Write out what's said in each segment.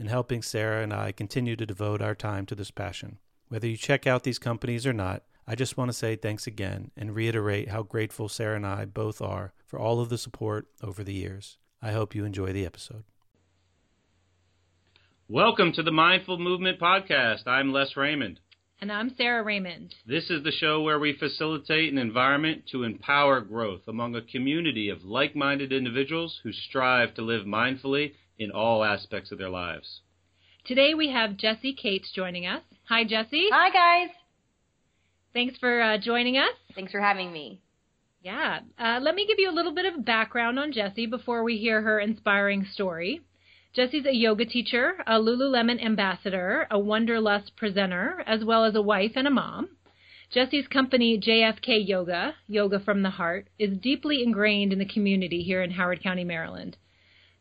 and helping Sarah and I continue to devote our time to this passion. Whether you check out these companies or not, I just want to say thanks again and reiterate how grateful Sarah and I both are for all of the support over the years. I hope you enjoy the episode. Welcome to the Mindful Movement Podcast. I'm Les Raymond. And I'm Sarah Raymond. This is the show where we facilitate an environment to empower growth among a community of like minded individuals who strive to live mindfully in all aspects of their lives. Today we have Jessie Kates joining us. Hi, Jessie. Hi, guys. Thanks for uh, joining us. Thanks for having me. Yeah. Uh, let me give you a little bit of background on Jessie before we hear her inspiring story. Jessie's a yoga teacher, a Lululemon ambassador, a Wonderlust presenter, as well as a wife and a mom. Jessie's company, JFK Yoga, Yoga from the Heart, is deeply ingrained in the community here in Howard County, Maryland.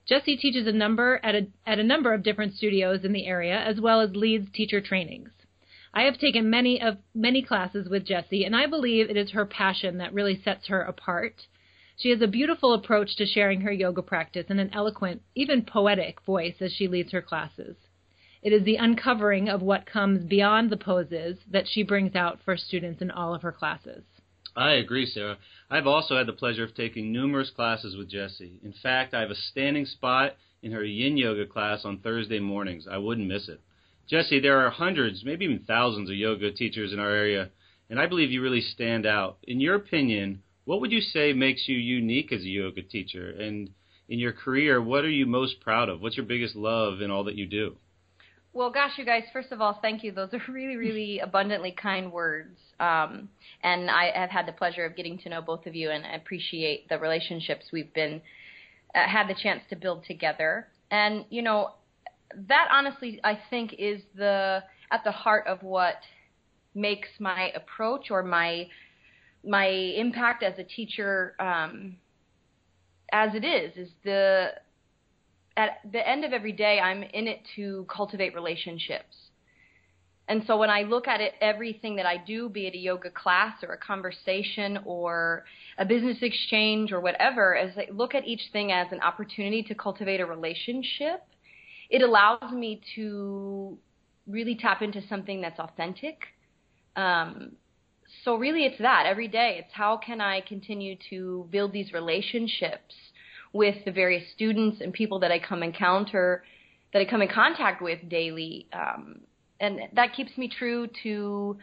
Jessie teaches a number at a, at a number of different studios in the area, as well as leads teacher trainings. I have taken many of many classes with Jessie, and I believe it is her passion that really sets her apart. She has a beautiful approach to sharing her yoga practice and an eloquent, even poetic voice as she leads her classes. It is the uncovering of what comes beyond the poses that she brings out for students in all of her classes. I agree, Sarah. I've also had the pleasure of taking numerous classes with Jessie. In fact, I have a standing spot in her yin yoga class on Thursday mornings. I wouldn't miss it. Jessie, there are hundreds, maybe even thousands of yoga teachers in our area, and I believe you really stand out. In your opinion, what would you say makes you unique as a yoga teacher? And in your career, what are you most proud of? What's your biggest love in all that you do? Well, gosh, you guys, first of all, thank you. Those are really, really abundantly kind words. Um, and I have had the pleasure of getting to know both of you and I appreciate the relationships we've been uh, had the chance to build together. And you know, that honestly, I think, is the at the heart of what makes my approach or my my impact as a teacher um, as it is is the at the end of every day i'm in it to cultivate relationships. And so when i look at it everything that i do be it a yoga class or a conversation or a business exchange or whatever as i look at each thing as an opportunity to cultivate a relationship it allows me to really tap into something that's authentic. Um, so really it's that. Every day it's how can i continue to build these relationships with the various students and people that i come encounter that i come in contact with daily um, and that keeps me true to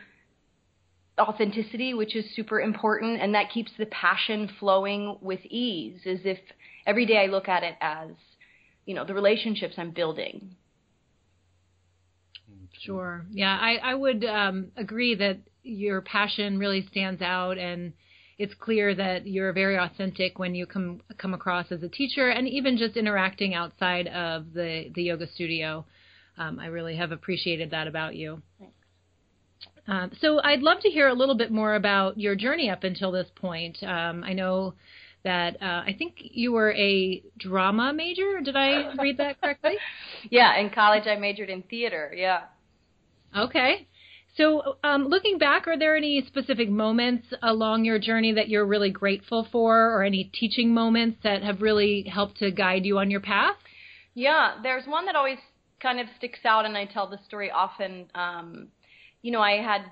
authenticity which is super important and that keeps the passion flowing with ease as if every day i look at it as you know the relationships i'm building Sure. Yeah, I, I would um, agree that your passion really stands out and it's clear that you're very authentic when you come come across as a teacher and even just interacting outside of the the yoga studio. Um, I really have appreciated that about you. Thanks. Um, so I'd love to hear a little bit more about your journey up until this point. Um, I know that uh, I think you were a drama major. Did I read that correctly? yeah, in college I majored in theater. Yeah. Okay. So, um, looking back, are there any specific moments along your journey that you're really grateful for, or any teaching moments that have really helped to guide you on your path? Yeah, there's one that always kind of sticks out, and I tell the story often. Um, you know, I had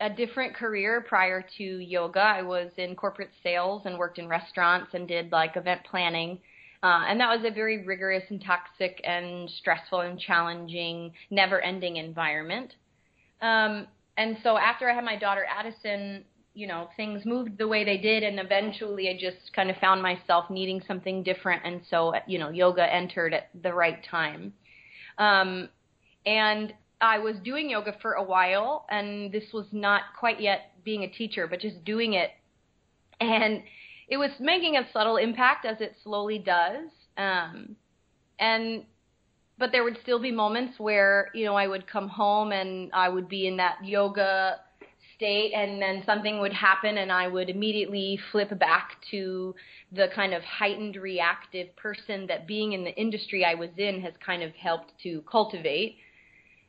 a different career prior to yoga. I was in corporate sales and worked in restaurants and did like event planning. Uh, and that was a very rigorous and toxic and stressful and challenging, never ending environment. Um, and so after I had my daughter Addison, you know, things moved the way they did, and eventually I just kind of found myself needing something different. And so, you know, yoga entered at the right time. Um, and I was doing yoga for a while, and this was not quite yet being a teacher, but just doing it. And it was making a subtle impact as it slowly does. Um, and but there would still be moments where you know I would come home and I would be in that yoga state and then something would happen and I would immediately flip back to the kind of heightened reactive person that being in the industry I was in has kind of helped to cultivate.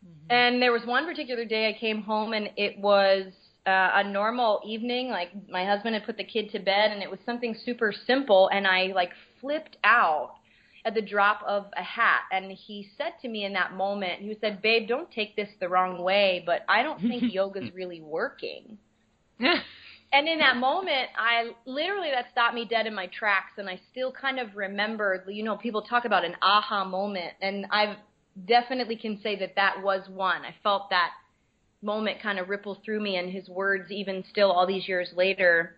Mm-hmm. And there was one particular day I came home and it was uh, a normal evening. Like my husband had put the kid to bed, and it was something super simple, and I like flipped out at the drop of a hat. And he said to me in that moment, he said, "Babe, don't take this the wrong way, but I don't think yoga's really working." and in that moment, I literally that stopped me dead in my tracks, and I still kind of remember. You know, people talk about an aha moment, and I definitely can say that that was one. I felt that moment kind of ripple through me and his words even still all these years later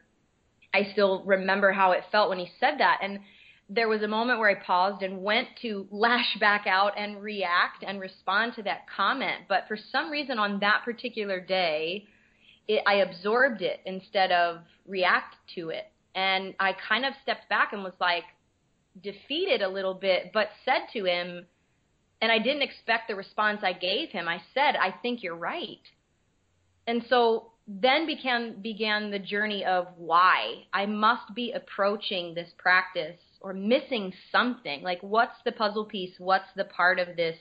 I still remember how it felt when he said that and there was a moment where I paused and went to lash back out and react and respond to that comment but for some reason on that particular day it, I absorbed it instead of react to it and I kind of stepped back and was like defeated a little bit but said to him and I didn't expect the response I gave him. I said, I think you're right. And so then began began the journey of why I must be approaching this practice or missing something. Like what's the puzzle piece? What's the part of this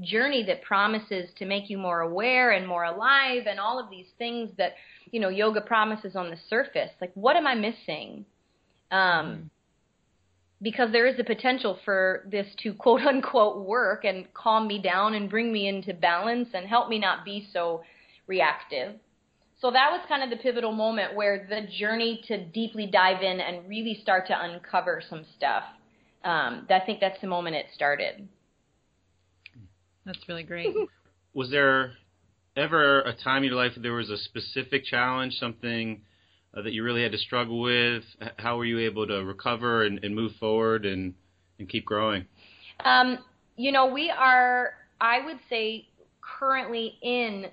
journey that promises to make you more aware and more alive and all of these things that, you know, yoga promises on the surface. Like what am I missing? Um, mm-hmm because there is the potential for this to quote unquote work and calm me down and bring me into balance and help me not be so reactive. So that was kind of the pivotal moment where the journey to deeply dive in and really start to uncover some stuff. Um, I think that's the moment it started. That's really great. was there ever a time in your life that there was a specific challenge, something uh, that you really had to struggle with? How were you able to recover and, and move forward and, and keep growing? Um, you know, we are, I would say, currently in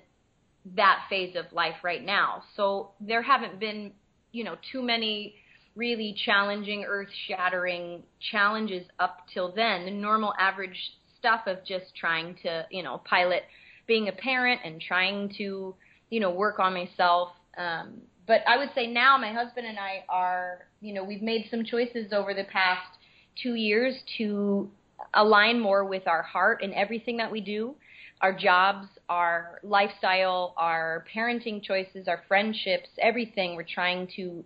that phase of life right now. So there haven't been, you know, too many really challenging, earth shattering challenges up till then. The normal average stuff of just trying to, you know, pilot being a parent and trying to, you know, work on myself. Um, but I would say now my husband and I are, you know, we've made some choices over the past two years to align more with our heart in everything that we do our jobs, our lifestyle, our parenting choices, our friendships, everything. We're trying to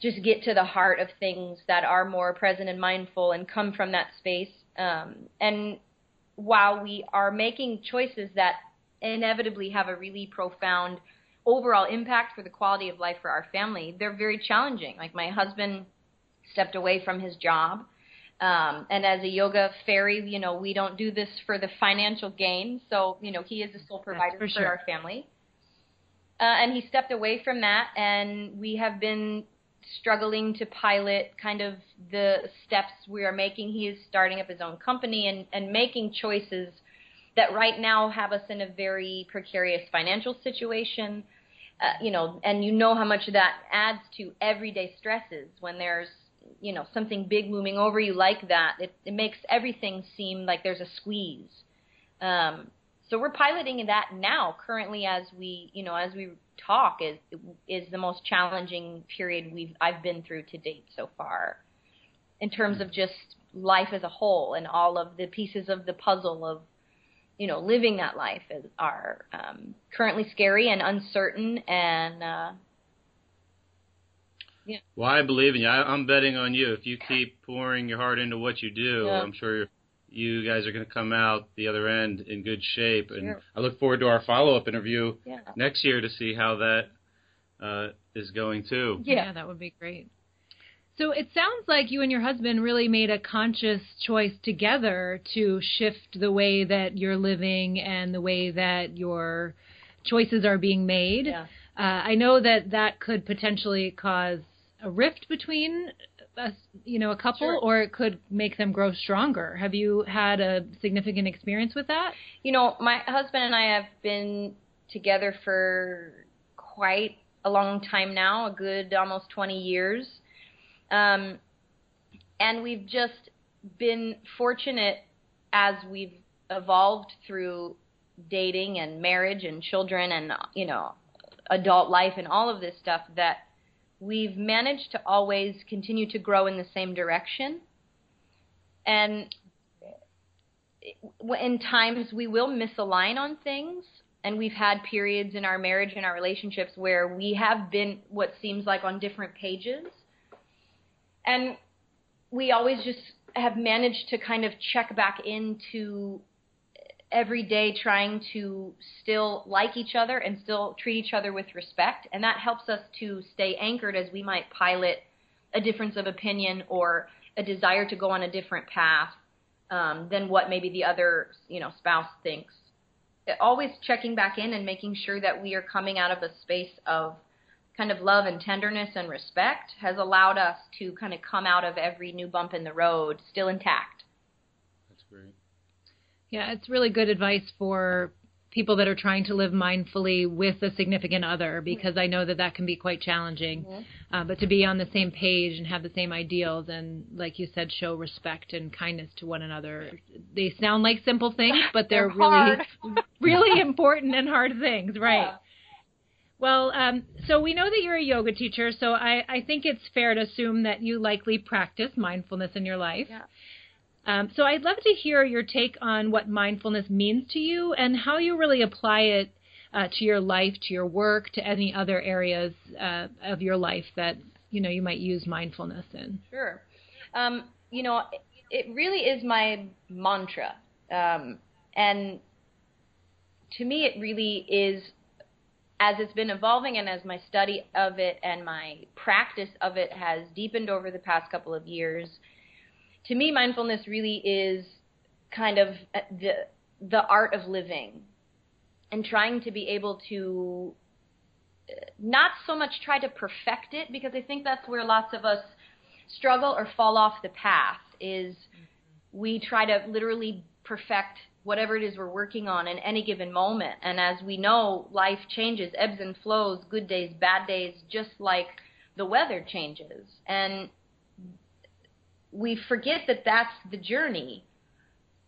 just get to the heart of things that are more present and mindful and come from that space. Um, and while we are making choices that inevitably have a really profound overall impact for the quality of life for our family, they're very challenging. Like my husband stepped away from his job. Um, and as a yoga fairy, you know, we don't do this for the financial gain. So, you know, he is the sole provider for, for our family. Uh, and he stepped away from that, and we have been struggling to pilot kind of the steps we are making. He is starting up his own company and, and making choices that right now have us in a very precarious financial situation uh, you know, and you know how much that adds to everyday stresses when there's, you know, something big looming over you like that. It, it makes everything seem like there's a squeeze. Um, so we're piloting that now, currently, as we, you know, as we talk, is is the most challenging period we've I've been through to date so far, in terms of just life as a whole and all of the pieces of the puzzle of you know, living that life is, are um, currently scary and uncertain and. Uh, yeah. Well, I believe in you. I, am betting on you. If you keep pouring your heart into what you do, yeah. I'm sure you guys are going to come out the other end in good shape. Sure. And I look forward to our follow up interview yeah. next year to see how that uh, is going too. Yeah. yeah, that would be great. So it sounds like you and your husband really made a conscious choice together to shift the way that you're living and the way that your choices are being made. Yeah. Uh, I know that that could potentially cause a rift between a, you know a couple, Sure. or it could make them grow stronger. Have you had a significant experience with that? You know, my husband and I have been together for quite a long time now, a good almost 20 years. Um, and we've just been fortunate as we've evolved through dating and marriage and children and, you know, adult life and all of this stuff that we've managed to always continue to grow in the same direction. And in times we will misalign on things and we've had periods in our marriage and our relationships where we have been what seems like on different pages and we always just have managed to kind of check back into every day trying to still like each other and still treat each other with respect and that helps us to stay anchored as we might pilot a difference of opinion or a desire to go on a different path um, than what maybe the other you know spouse thinks. Always checking back in and making sure that we are coming out of a space of kind of love and tenderness and respect has allowed us to kind of come out of every new bump in the road still intact. Yeah, it's really good advice for people that are trying to live mindfully with a significant other because I know that that can be quite challenging. Uh, but to be on the same page and have the same ideals and, like you said, show respect and kindness to one another. They sound like simple things, but they're, They're really, really important and hard things, right? Yeah. Well, um, so we know that you're a yoga teacher, so I, I think it's fair to assume that you likely practice mindfulness in your life. Yeah. Um, so I'd love to hear your take on what mindfulness means to you and how you really apply it uh, to your life, to your work, to any other areas uh, of your life that you know you might use mindfulness in. Sure. Um, you know, it really is my mantra. Um, and to me, it really is, as it's been evolving and as my study of it and my practice of it has deepened over the past couple of years, to me, mindfulness really is kind of uh, the, the art of living and trying to be able to uh, not so much try to perfect it because I think that's where lots of us struggle or fall off the path is we try to literally perfect whatever it is we're working on in any given moment. And as we know life changes ebbs and flows good days bad days just like the weather changes. And we forget that that's the journey.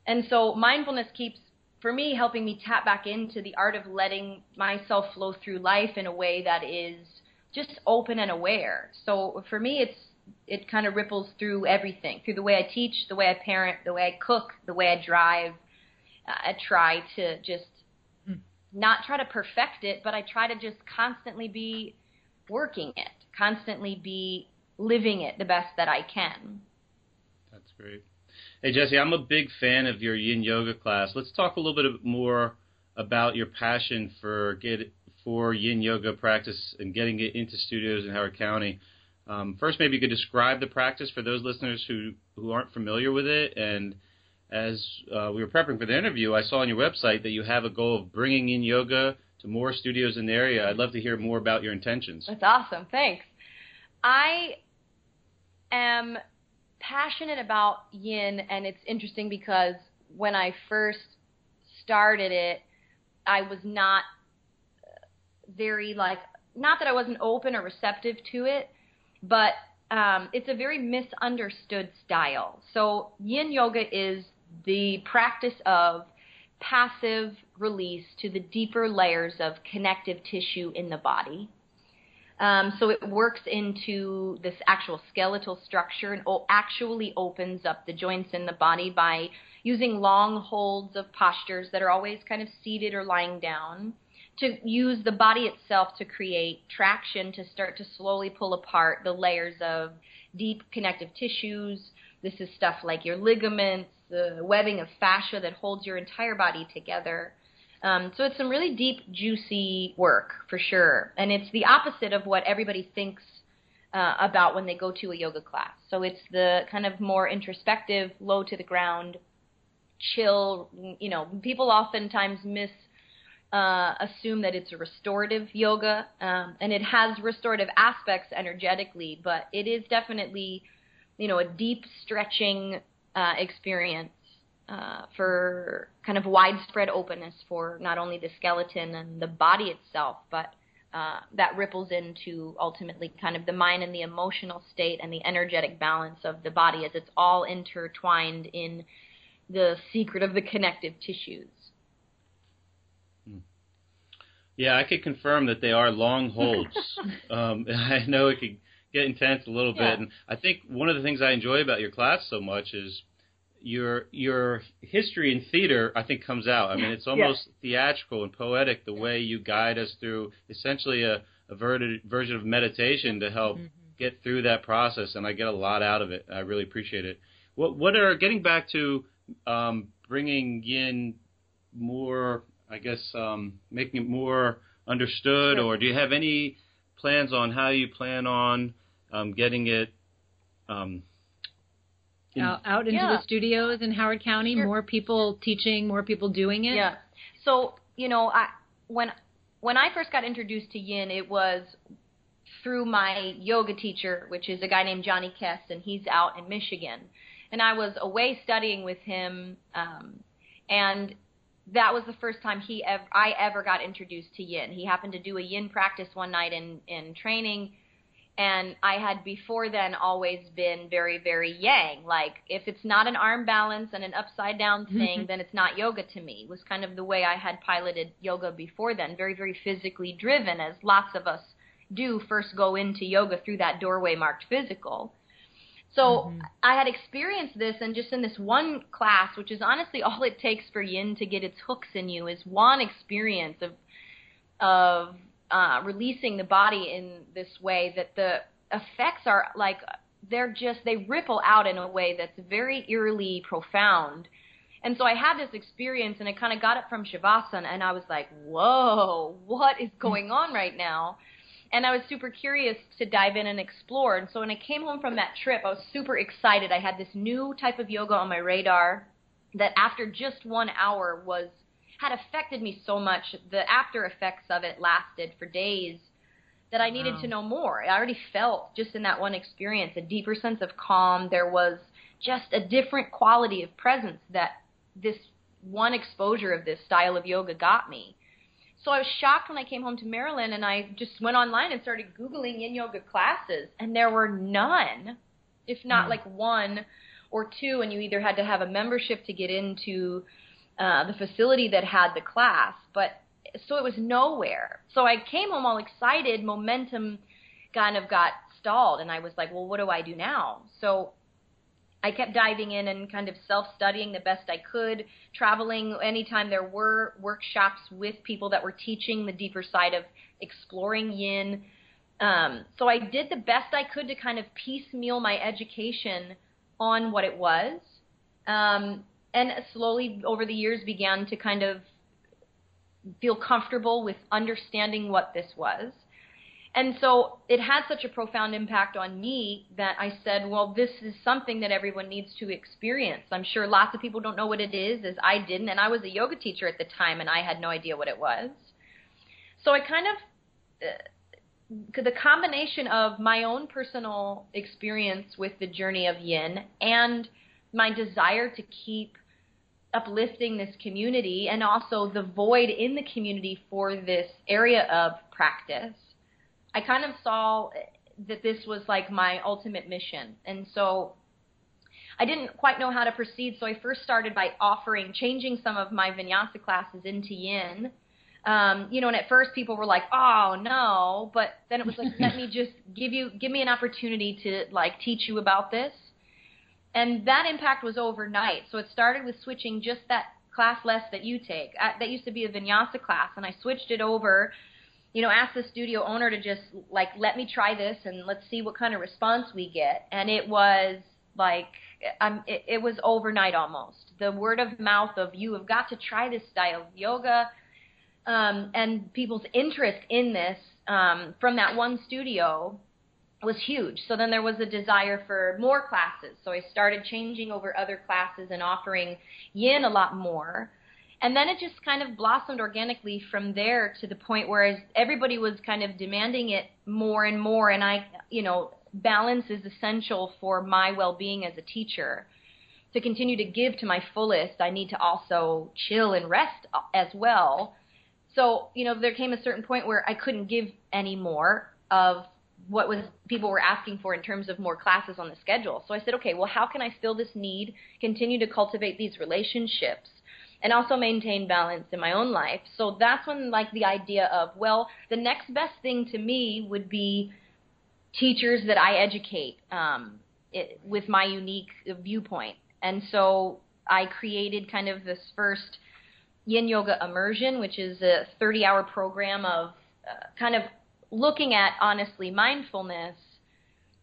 And so mindfulness keeps for me helping me tap back into the art of letting myself flow through life in a way that is just open and aware. So for me it's it kind of ripples through everything through the way i teach the way i parent the way i cook the way i drive. I try to just hmm. not try to perfect it but i try to just constantly be working it constantly be living it the best that i can great. Hey Jessie, I'm a big fan of your Yin Yoga class. Let's talk a little bit more about your passion for get for Yin Yoga practice and getting it into studios in Howard County. Um, first, maybe you could describe the practice for those listeners who who aren't familiar with it. And as uh, we were prepping for the interview, I saw on your website that you have a goal of bringing in yoga to more studios in the area. I'd love to hear more about your intentions. That's awesome. Thanks. I am passionate about yin, and it's interesting because when I first started it, I was not very like not that I wasn't open or receptive to it, but um, it's a very misunderstood style. So yin yoga is the practice of passive release to the deeper layers of connective tissue in the body. Um, so it works into this actual skeletal structure and o- actually opens up the joints in the body by using long holds of postures that are always kind of seated or lying down to use the body itself to create traction to start to slowly pull apart the layers of deep connective tissues. This is stuff like your ligaments, the webbing of fascia that holds your entire body together. Um, so it's some really deep, juicy work for sure, and it's the opposite of what everybody thinks uh, about when they go to a yoga class. So it's the kind of more introspective, low to the ground, chill. You know, people oftentimes miss uh, assume that it's a restorative yoga, um, and it has restorative aspects energetically, but it is definitely, you know, a deep stretching uh, experience uh, for kind of widespread openness for not only the skeleton and the body itself, but uh, that ripples into ultimately kind of the mind and the emotional state and the energetic balance of the body as it's all intertwined in the secret of the connective tissues. Hmm. Yeah, I could confirm that they are long holds. um, I know it could get intense a little yeah. bit, and I think one of the things I enjoy about your class so much is your your history in theater I think comes out. I mean, it's almost theatrical and poetic the way you guide us through essentially a, a ver- version of meditation to help mm-hmm. get through that process, and I get a lot out of it. I really appreciate it. What what are getting back to um, bringing in more, I guess, um, making it more understood, sure. or do you have any plans on how you plan on um, getting it? Um, out, out into yeah. the studios in Howard County, sure. more people teaching, more people doing it. Yeah. So you know, I when when I first got introduced to Yin, it was through my yoga teacher, which is a guy named Johnny Kest, and he's out in Michigan. And I was away studying with him, um, and that was the first time he ever I ever got introduced to Yin. He happened to do a Yin practice one night in in training and I had before then always been very, very yang. Like, if it's not an arm balance and an upside down mm-hmm. thing, then it's not yoga to me, was kind of the way I had piloted yoga before then. Very, very physically driven, as lots of us do first go into yoga through that doorway marked physical. So mm-hmm. I had experienced this, and just in this one class, which is honestly all it takes for yin to get its hooks in you, is one experience of of uh, releasing the body in this way that the effects are like they're just they ripple out in a way that's very eerily profound. And so I had this experience, and I kind of got it from Shavasana, and I was like, "Whoa, what is going on right now?" And I was super curious to dive in and explore. And so when I came home from that trip, I was super excited. I had this new type of yoga on my radar that after just one hour was had affected me so much. The after effects of it lasted for days that I needed wow. to know more. I already felt just in that one experience a deeper sense of calm. There was just a different quality of presence that this one exposure of this style of yoga got me. So I was shocked when I came home to Maryland and I just went online and started Googling yin yoga classes, and there were none, if not mm. like one or two, and you either had to have a membership to get into uh, the facility that had the class, but so it was nowhere. So I came home all excited. Momentum kind of got stalled, and I was like, well, what do I do now? So I kept diving in and kind of self studying the best I could, traveling anytime there were workshops with people that were teaching the deeper side of exploring yin. Um, so I did the best I could to kind of piecemeal my education on what it was. Um, and slowly over the years began to kind of feel comfortable with understanding what this was. And so it had such a profound impact on me that I said, well, this is something that everyone needs to experience. I'm sure lots of people don't know what it is, as I didn't. And I was a yoga teacher at the time, and I had no idea what it was. So I kind of, uh, the combination of my own personal experience with the journey of yin and my desire to keep uplifting this community and also the void in the community for this area of practice, I kind of saw that this was like my ultimate mission. And so I didn't quite know how to proceed, so I first started by offering, changing some of my vinyasa classes into yin. Um, you know, and at first people were like, "Oh no," but then it was like, "Let me just give you, give me an opportunity to like teach you about this." And that impact was overnight. So it started with switching just that class less that you take. I, that used to be a vinyasa class, and I switched it over. You know, asked the studio owner to just like let me try this and let's see what kind of response we get. And it was like um, it, it was overnight almost. The word of mouth of you have got to try this style of yoga, um, and people's interest in this um, from that one studio was huge. So then there was a desire for more classes. So I started changing over other classes and offering yin a lot more. And then it just kind of blossomed organically from there to the point where everybody was kind of demanding it more and more. And I, you know, balance is essential for my well-being as a teacher. To continue to give to my fullest, I need to also chill and rest as well. So, you know, there came a certain point where I couldn't give any more of what was people were asking for in terms of more classes on the schedule. So I said, okay, well, how can I fill this need, continue to cultivate these relationships, and also maintain balance in my own life? So that's when like the idea of, well, the next best thing to me would be teachers that I educate um, it, with my unique viewpoint. And so I created kind of this first Yin Yoga Immersion, which is a 30 hour program of uh, kind of looking at honestly mindfulness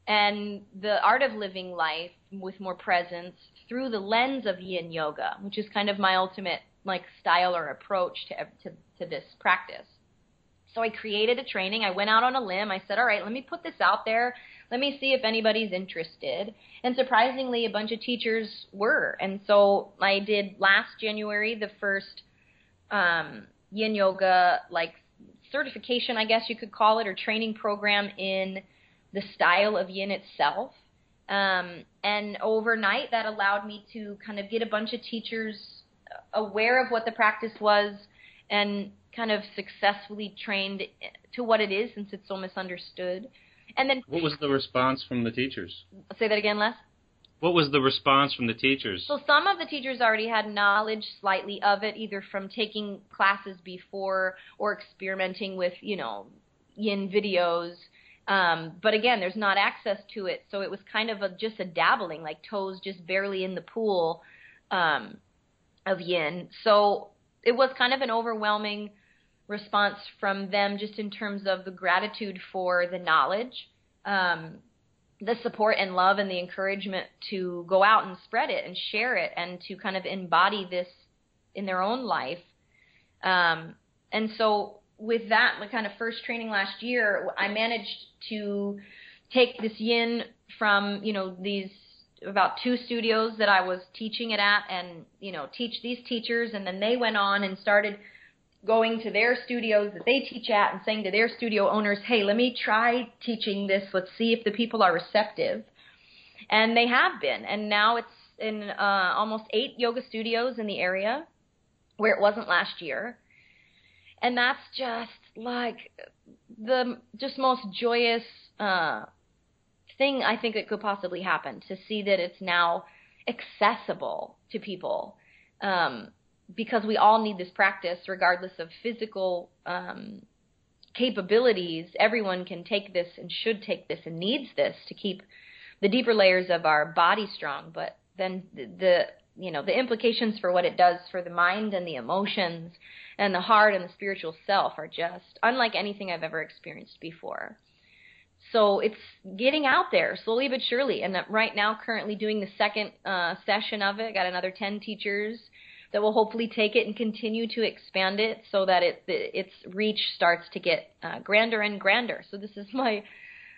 and the art of living life with more presence through the lens of yin yoga, which is kind of my ultimate like style or approach to to, to this practice. So I created a training. I went out on a limb. I said, "All right, let me put this out there. Let me see if anybody's interested." And surprisingly, a bunch of teachers were. And so I did last January the first um, yin yoga like certification, I guess you could call it, or training program in the style of yin itself. Um, and overnight, that allowed me to kind of get a bunch of teachers aware of what the practice was and kind of successfully trained to what it is since it's so misunderstood. And then, what was the response from the teachers? Say that again, Les. What was the response from the teachers? So some of the teachers already had knowledge slightly of it, either from taking classes before or experimenting with, you know, yin videos. Um, but again, there's not access to it, so it was kind of a, just a dabbling, like toes just barely in the pool um, of yin. So it was kind of an overwhelming response from them, just in terms of the gratitude for the knowledge. Um, the support and love and the encouragement to go out and spread it and share it and to kind of embody this in their own life. Um, and so with that, my kind of first training last year, I managed to take this yin from, you know, these about two studios that I was teaching it at and, you know, teach these teachers and then they went on and started – going to their studios that they teach at and saying to their studio owners, hey, let me try teaching this. Let's see if the people are receptive. And they have been. And now it's in uh, almost eight yoga studios in the area where it wasn't last year. And that's just like the just most joyous uh, thing I think that could possibly happen to see that it's now accessible to people. Um, because we all need this practice regardless of physical um, capabilities everyone can take this and should take this and needs this to keep the deeper layers of our body strong but then the, the you know the implications for what it does for the mind and the emotions and the heart and the spiritual self are just unlike anything I've ever experienced before. So it's getting out there slowly but surely. And right now, currently doing the second uh, session of it. Got another ten teachers that will hopefully take it and continue to expand it so that it its reach starts to get uh, grander and grander. So this is my,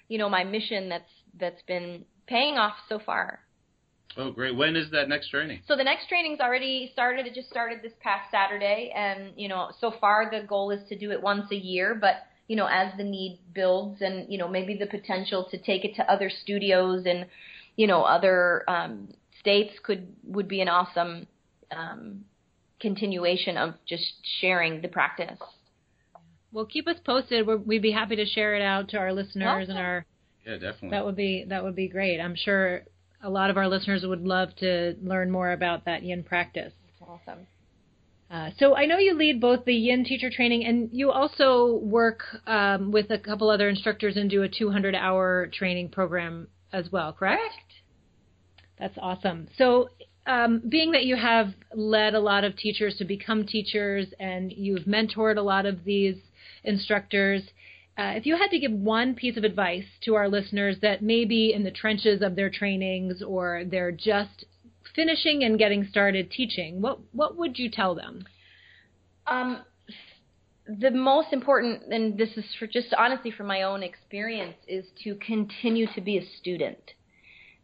you know, my mission that's that's been paying off so far. Oh, great! When is that next training? So the next training's already started. It just started this past Saturday, and you know, so far the goal is to do it once a year, but you know, as the need builds, and you know, maybe the potential to take it to other studios and you know, other um, states could would be an awesome um, continuation of just sharing the practice. Well, keep us posted. we would be happy to share it out to our listeners awesome. and our. Yeah, definitely. That would be that would be great. I'm sure a lot of our listeners would love to learn more about that yin practice. That's awesome. Uh, so I know you lead both the Yin teacher training and you also work um, with a couple other instructors and do a 200-hour training program as well, correct? Correct. That's awesome. So um, being that you have led a lot of teachers to become teachers and you've mentored a lot of these instructors, uh, if you had to give one piece of advice to our listeners that may be in the trenches of their trainings or they're just finishing and getting started teaching, what what would you tell them? Um, the most important, and this is for just honestly from my own experience, is to continue to be a student.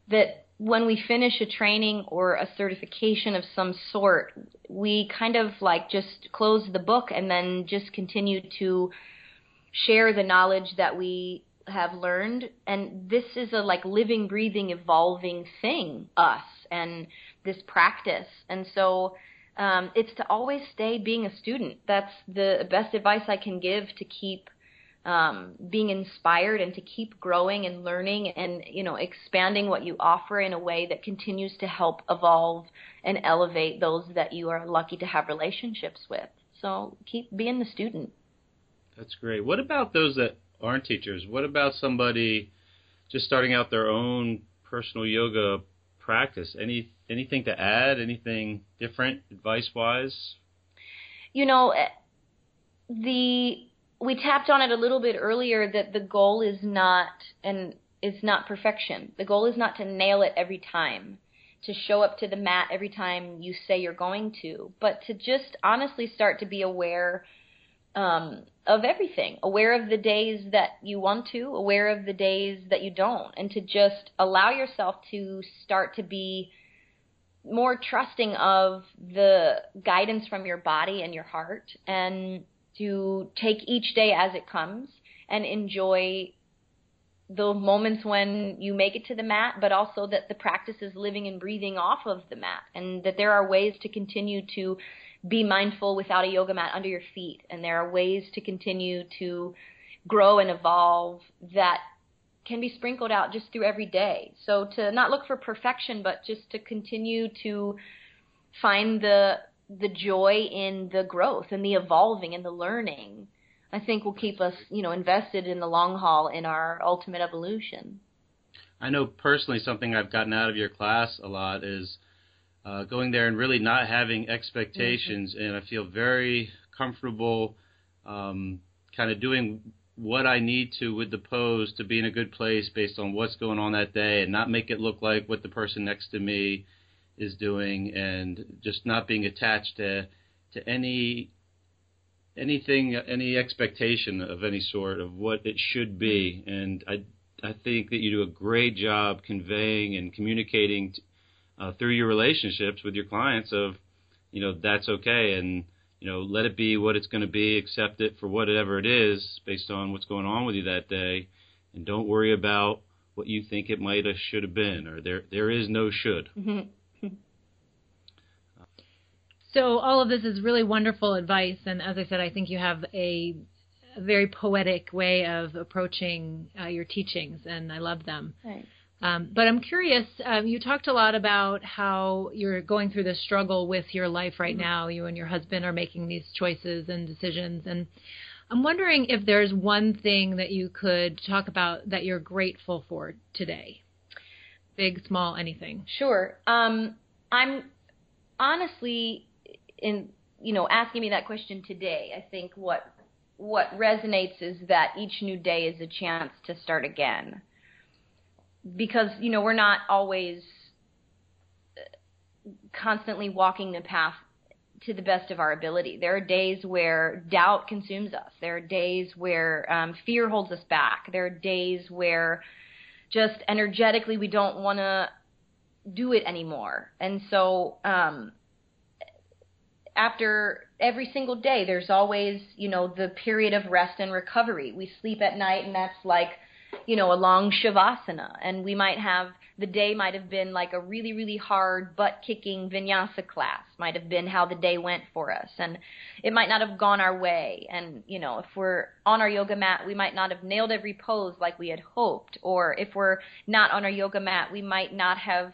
That when we finish a training or a certification of some sort, we kind of like just close the book and then just continue to share the knowledge that we have learned. And this is a like living, breathing, evolving thing, us and this practice. And so um, it's to always stay being a student. That's the best advice I can give to keep um, being inspired and to keep growing and learning and you know expanding what you offer in a way that continues to help evolve and elevate those that you are lucky to have relationships with. So keep being the student. That's great. What about those that aren't teachers? What about somebody just starting out their own personal yoga practice? Any anything to add? Anything different advice wise? You know, eh, the we tapped on it a little bit earlier that the goal is not and is not perfection. The goal is not to nail it every time, to show up to the mat every time you say you're going to, but to just honestly start to be aware um, of everything, aware of the days that you want to, aware of the days that you don't, and to just allow yourself to start to be more trusting of the guidance from your body and your heart and to take each day as it comes and enjoy the moments when you make it to the mat, but also that the practice is living and breathing off of the mat, and that there are ways to continue to be mindful without a yoga mat under your feet, and there are ways to continue to grow and evolve that can be sprinkled out just through every day. So to not look for perfection, but just to continue to find the the joy in the growth and the evolving and the learning, I think will keep us, you know, invested in the long haul in our ultimate evolution. I know personally something I've gotten out of your class a lot is uh, going there and really not having expectations, mm-hmm. and I feel very comfortable, um, kind of doing what I need to with the pose to be in a good place based on what's going on that day, and not make it look like what the person next to me is doing, and just not being attached to to any anything, any expectation of any sort of what it should be. And I I think that you do a great job conveying and communicating uh, through your relationships with your clients of you know that's okay and you know let it be what it's going to be accept it for whatever it is based on what's going on with you that day and don't worry about what you think it might have should have been or there there is no should mm-hmm. So all of this is really wonderful advice, and as I said, I think you have a, a very poetic way of approaching uh, your teachings, and I love them. Right. Um, but I'm curious. Um, you talked a lot about how you're going through this struggle with your life right mm-hmm. now. You and your husband are making these choices and decisions, and I'm wondering if there's one thing that you could talk about that you're grateful for today. Big, small, anything. Sure. Um, I'm honestly in you know asking me that question today, I think what what resonates is that each new day is a chance to start again. Because you know we're not always uh, constantly walking the path to the best of our ability. There are days where doubt consumes us. There are days where um, fear holds us back. There are days where just energetically we don't want to do it anymore. And so um, after every single day there's always you know the period of rest and recovery. We sleep at night and that's like you know a long shavasana. And we might have the day might have been like a really really hard butt kicking vinyasa class might have been how the day went for us. And it might not have gone our way. And you know if we're on our yoga mat we might not have nailed every pose like we had hoped. Or if we're not on our yoga mat we might not have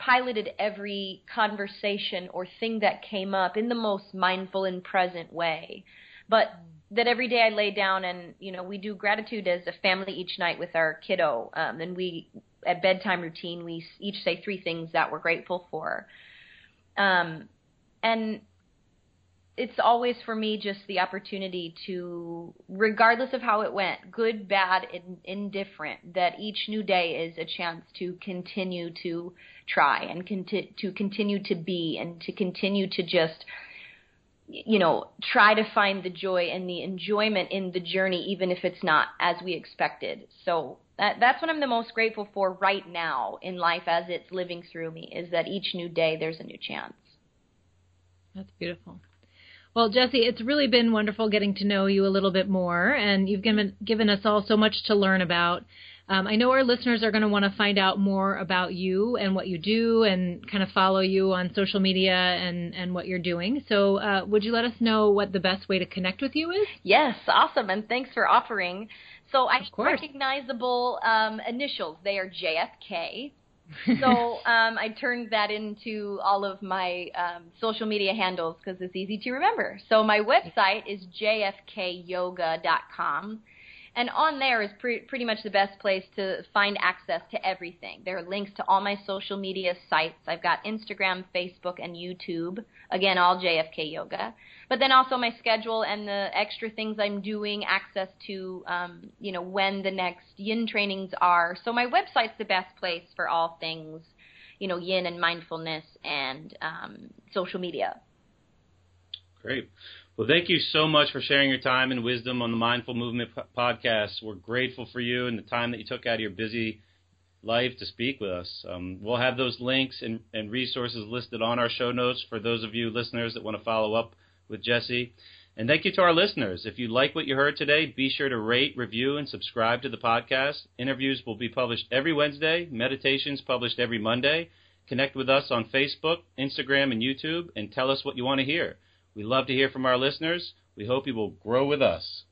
piloted every conversation or thing that came up in the most mindful and present way. But that every day I lay down and, you know, we do gratitude as a family each night with our kiddo. Um, and we, at bedtime routine, we each say three things that we're grateful for. Um, and it's always for me just the opportunity to, regardless of how it went, good, bad, and indifferent, that each new day is a chance to continue to try and conti- to continue to be and to continue to just you know, try to find the joy and the enjoyment in the journey, even if it's not as we expected. So that, that's what I'm the most grateful for right now in life as it's living through me is that each new day there's a new chance. That's beautiful. Well, Jessie, it's really been wonderful getting to know you a little bit more, and you've given given us all so much to learn about. Um, I know our listeners are going to want to find out more about you and what you do, and kind of follow you on social media and and what you're doing. So, uh, would you let us know what the best way to connect with you is? Yes, awesome, and thanks for offering. So I recognizable um, initials. They are JFK so um, I turned that into all of my um, social media handles because it's easy to remember. So my website is jfkyoga.com. And on there is pre- pretty much the best place to find access to everything. There are links to all my social media sites. I've got Instagram, Facebook, and YouTube. Again, all JFK Yoga. But then also my schedule and the extra things I'm doing, access to, um, you know, when the next yin trainings are. So my website's the best place for all things, you know, yin and mindfulness and um, social media. Great. Well, thank you so much for sharing your time and wisdom on the Mindful Movement podcast. We're grateful for you and the time that you took out of your busy life to speak with us. Um, we'll have those links and, and, resources listed on our show notes for those of you listeners that want to follow up with Jessie. And thank you to our listeners. If you like what you heard today, be sure to rate, review, and subscribe to the podcast. Interviews will be published every Wednesday, meditations published every Monday. Connect with us on Facebook, Instagram, and YouTube, and tell us what you want to hear. We love to hear from our listeners. We hope you will grow with us.